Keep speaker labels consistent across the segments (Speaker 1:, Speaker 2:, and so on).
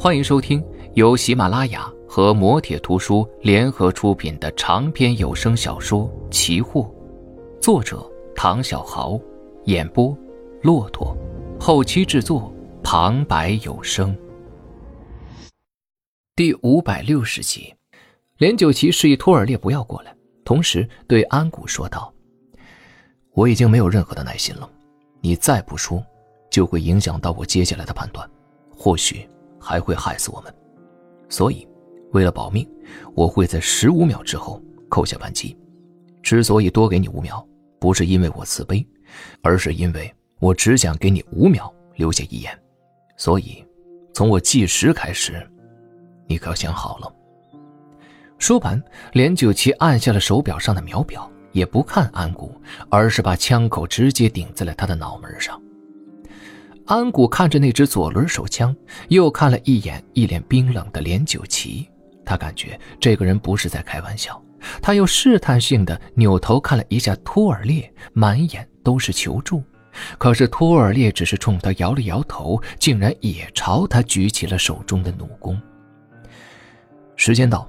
Speaker 1: 欢迎收听由喜马拉雅和磨铁图书联合出品的长篇有声小说《奇货》，作者唐小豪，演播骆驼，后期制作旁白有声。第五百六十集，连九奇示意托尔烈不要过来，同时对安谷说道：“我已经没有任何的耐心了，你再不说，就会影响到我接下来的判断，或许。”还会害死我们，所以为了保命，我会在十五秒之后扣下扳机。之所以多给你五秒，不是因为我慈悲，而是因为我只想给你五秒留下遗言。所以，从我计时开始，你可要想好了。说完，连九七按下了手表上的秒表，也不看安谷，而是把枪口直接顶在了他的脑门上。安谷看着那只左轮手枪，又看了一眼一脸冰冷的连九奇，他感觉这个人不是在开玩笑。他又试探性的扭头看了一下托尔烈，满眼都是求助。可是托尔烈只是冲他摇了摇头，竟然也朝他举起了手中的弩弓。时间到，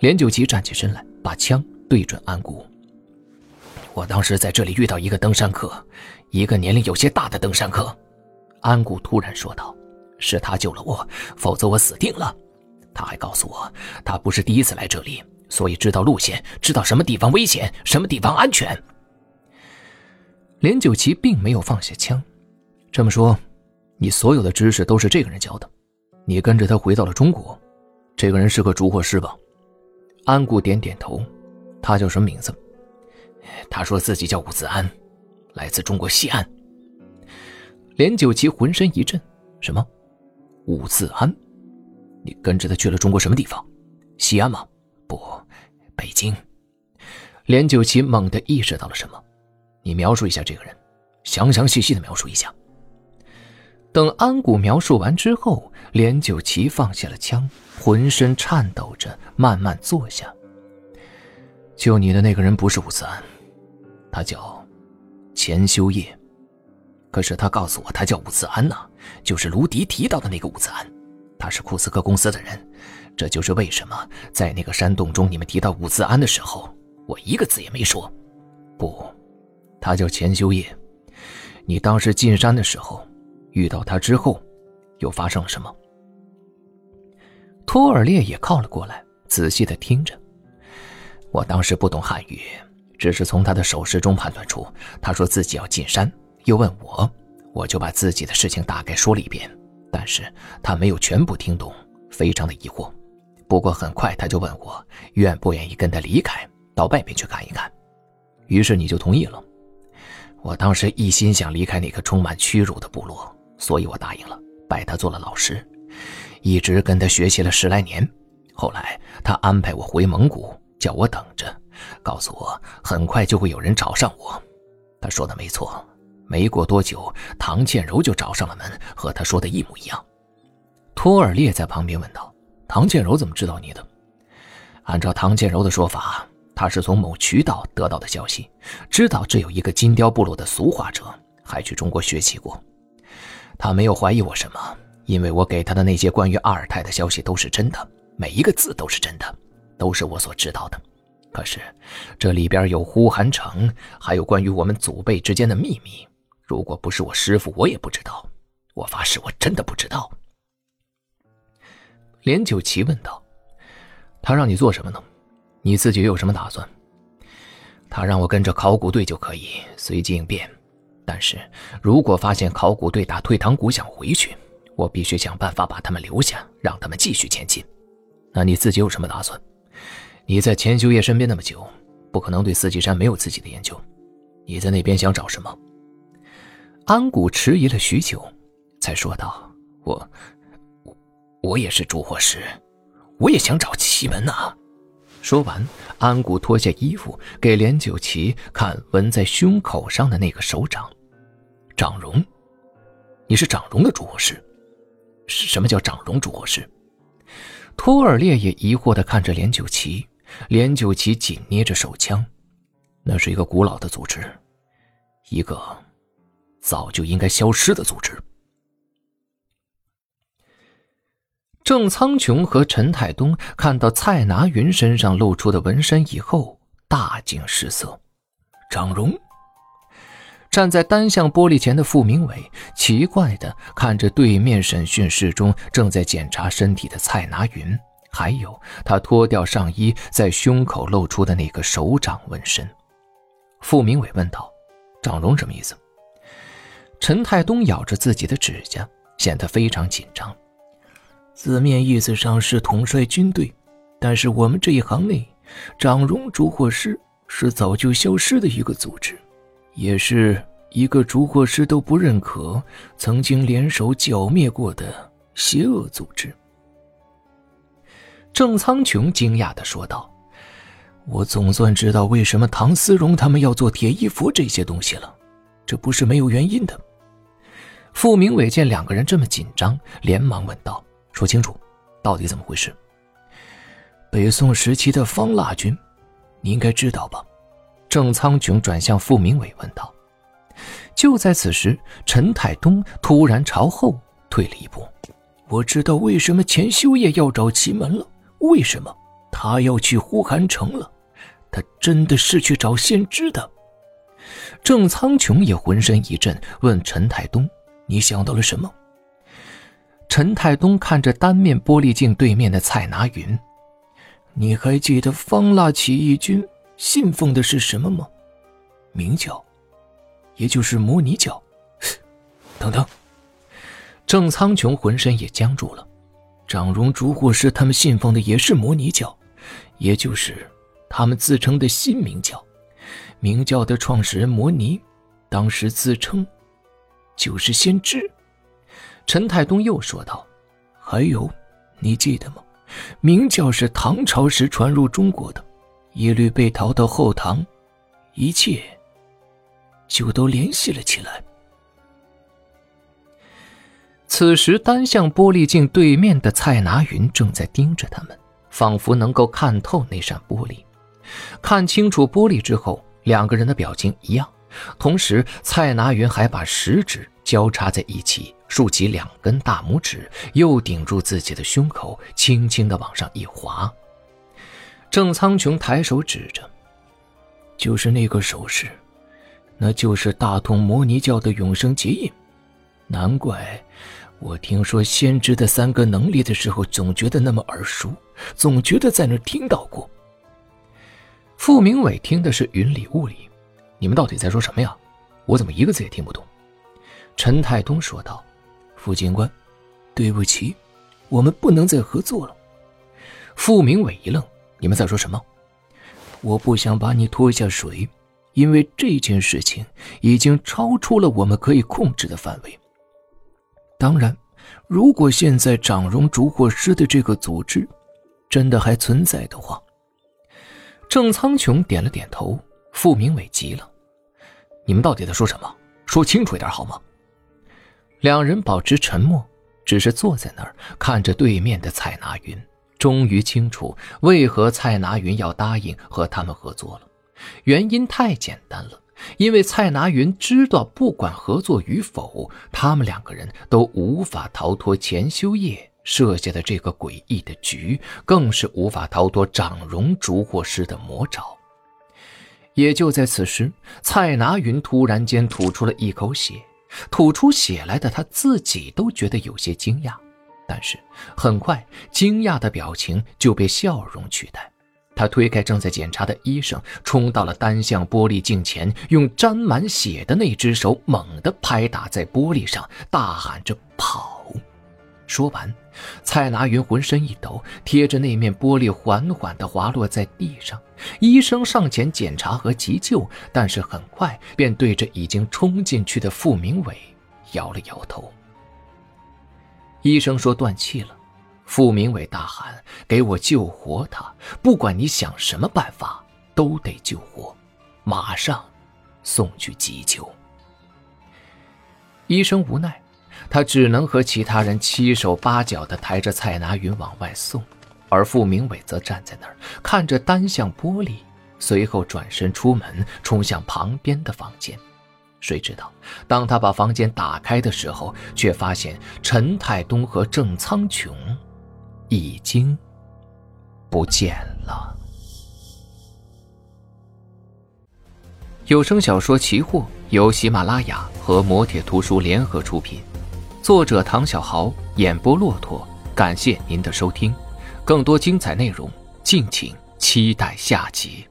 Speaker 1: 连九奇站起身来，把枪对准安谷。我当时在这里遇到一个登山客，一个年龄有些大的登山客。安谷突然说道：“是他救了我，否则我死定了。”他还告诉我，他不是第一次来这里，所以知道路线，知道什么地方危险，什么地方安全。连九奇并没有放下枪，这么说，你所有的知识都是这个人教的？你跟着他回到了中国，这个人是个烛火师吧？安谷点点头。他叫什么名字？他说自己叫伍子安，来自中国西安。连九奇浑身一震，什么？武自安？你跟着他去了中国什么地方？西安吗？不，北京。连九奇猛地意识到了什么，你描述一下这个人，详详细细的描述一下。等安谷描述完之后，连九奇放下了枪，浑身颤抖着，慢慢坐下。救你的那个人不是武自安，他叫钱修业。可是他告诉我，他叫伍兹安呐，就是卢迪提到的那个伍兹安，他是库斯克公司的人，这就是为什么在那个山洞中你们提到伍兹安的时候，我一个字也没说。不，他叫钱修业。你当时进山的时候遇到他之后，又发生了什么？托尔烈也靠了过来，仔细的听着。我当时不懂汉语，只是从他的手势中判断出，他说自己要进山。又问我，我就把自己的事情大概说了一遍，但是他没有全部听懂，非常的疑惑。不过很快他就问我愿不愿意跟他离开，到外面去看一看。于是你就同意了。我当时一心想离开那个充满屈辱的部落，所以我答应了，拜他做了老师，一直跟他学习了十来年。后来他安排我回蒙古，叫我等着，告诉我很快就会有人找上我。他说的没错。没过多久，唐倩柔就找上了门，和他说的一模一样。托尔烈在旁边问道：“唐倩柔怎么知道你的？”按照唐倩柔的说法，他是从某渠道得到的消息，知道这有一个金雕部落的俗化者，还去中国学习过。他没有怀疑我什么，因为我给他的那些关于阿尔泰的消息都是真的，每一个字都是真的，都是我所知道的。可是，这里边有呼韩城，还有关于我们祖辈之间的秘密。如果不是我师傅，我也不知道。我发誓，我真的不知道。连九奇问道：“他让你做什么呢？你自己有什么打算？”他让我跟着考古队就可以随机应变，但是如果发现考古队打退堂鼓想回去，我必须想办法把他们留下，让他们继续前进。那你自己有什么打算？你在钱修业身边那么久，不可能对四季山没有自己的研究。你在那边想找什么？安谷迟疑了许久，才说道：“我，我，我也是烛火师，我也想找奇门呐。”说完，安谷脱下衣服给连九奇看纹在胸口上的那个手掌。掌荣，你是掌荣的主火师？什么叫掌荣烛火师？托尔烈也疑惑的看着连九奇，连九奇紧捏着手枪，那是一个古老的组织，一个。早就应该消失的组织。郑苍穹和陈太东看到蔡拿云身上露出的纹身以后，大惊失色。
Speaker 2: 张荣
Speaker 1: 站在单向玻璃前的傅明伟奇怪的看着对面审讯室中正在检查身体的蔡拿云，还有他脱掉上衣在胸口露出的那个手掌纹身。傅明伟问道：“张荣什么意思？”陈太东咬着自己的指甲，显得非常紧张。
Speaker 2: 字面意思上是统帅军队，但是我们这一行内，长荣烛火师是早就消失的一个组织，也是一个烛火师都不认可、曾经联手剿灭过的邪恶组织。
Speaker 1: 郑苍穹惊讶的说道：“
Speaker 2: 我总算知道为什么唐思荣他们要做铁衣服这些东西了，这不是没有原因的。”
Speaker 1: 傅明伟见两个人这么紧张，连忙问道。说清楚，到底怎么回事？
Speaker 2: 北宋时期的方腊军，你应该知道吧？
Speaker 1: 郑苍穹转向傅明伟问道。就在此时，陈太东突然朝后退了一步。
Speaker 2: 我知道为什么钱修业要找奇门了。为什么他要去呼韩城了？他真的是去找先知的。
Speaker 1: 郑苍穹也浑身一震，问陈太东：“你想到了什么？”陈太东看着单面玻璃镜对面的蔡拿云，
Speaker 2: 你还记得方腊起义军信奉的是什么吗？明教，也就是摩尼教。等等，
Speaker 1: 郑苍穹浑身也僵住了。
Speaker 2: 长荣烛火师他们信奉的也是摩尼教，也就是他们自称的新明教。明教的创始人摩尼，当时自称就是先知。
Speaker 1: 陈太东又说道：“
Speaker 2: 还有，你记得吗？明教是唐朝时传入中国的，一律被逃到后唐，一切就都联系了起来。”
Speaker 1: 此时，单向玻璃镜对面的蔡拿云正在盯着他们，仿佛能够看透那扇玻璃。看清楚玻璃之后，两个人的表情一样。同时，蔡拿云还把食指交叉在一起。竖起两根大拇指，又顶住自己的胸口，轻轻的往上一划。郑苍穹抬手指着，
Speaker 2: 就是那个手势，那就是大同摩尼教的永生结印。难怪我听说先知的三个能力的时候，总觉得那么耳熟，总觉得在那听到过。
Speaker 1: 傅明伟听的是云里雾里，你们到底在说什么呀？我怎么一个字也听不懂？
Speaker 2: 陈太东说道。傅警官，对不起，我们不能再合作了。
Speaker 1: 傅明伟一愣：“你们在说什么？”
Speaker 2: 我不想把你拖下水，因为这件事情已经超出了我们可以控制的范围。当然，如果现在长荣烛火师的这个组织真的还存在的话，
Speaker 1: 郑苍穹点了点头。傅明伟急了：“你们到底在说什么？说清楚一点好吗？”两人保持沉默，只是坐在那儿看着对面的蔡拿云。终于清楚为何蔡拿云要答应和他们合作了，原因太简单了，因为蔡拿云知道，不管合作与否，他们两个人都无法逃脱钱修业设下的这个诡异的局，更是无法逃脱长荣烛火师的魔爪。也就在此时，蔡拿云突然间吐出了一口血。吐出血来的他自己都觉得有些惊讶，但是很快惊讶的表情就被笑容取代。他推开正在检查的医生，冲到了单向玻璃镜前，用沾满血的那只手猛地拍打在玻璃上，大喊着“跑”。说完，蔡拿云浑身一抖，贴着那面玻璃缓缓地滑落在地上。医生上前检查和急救，但是很快便对着已经冲进去的傅明伟摇了摇头。医生说断气了。傅明伟大喊：“给我救活他！不管你想什么办法，都得救活，马上送去急救。”医生无奈。他只能和其他人七手八脚地抬着蔡拿云往外送，而傅明伟则站在那儿看着单向玻璃，随后转身出门，冲向旁边的房间。谁知道，当他把房间打开的时候，却发现陈太东和郑苍穹已经不见了。有声小说《奇货》由喜马拉雅和磨铁图书联合出品，作者唐小豪，演播骆驼。感谢您的收听，更多精彩内容，敬请期待下集。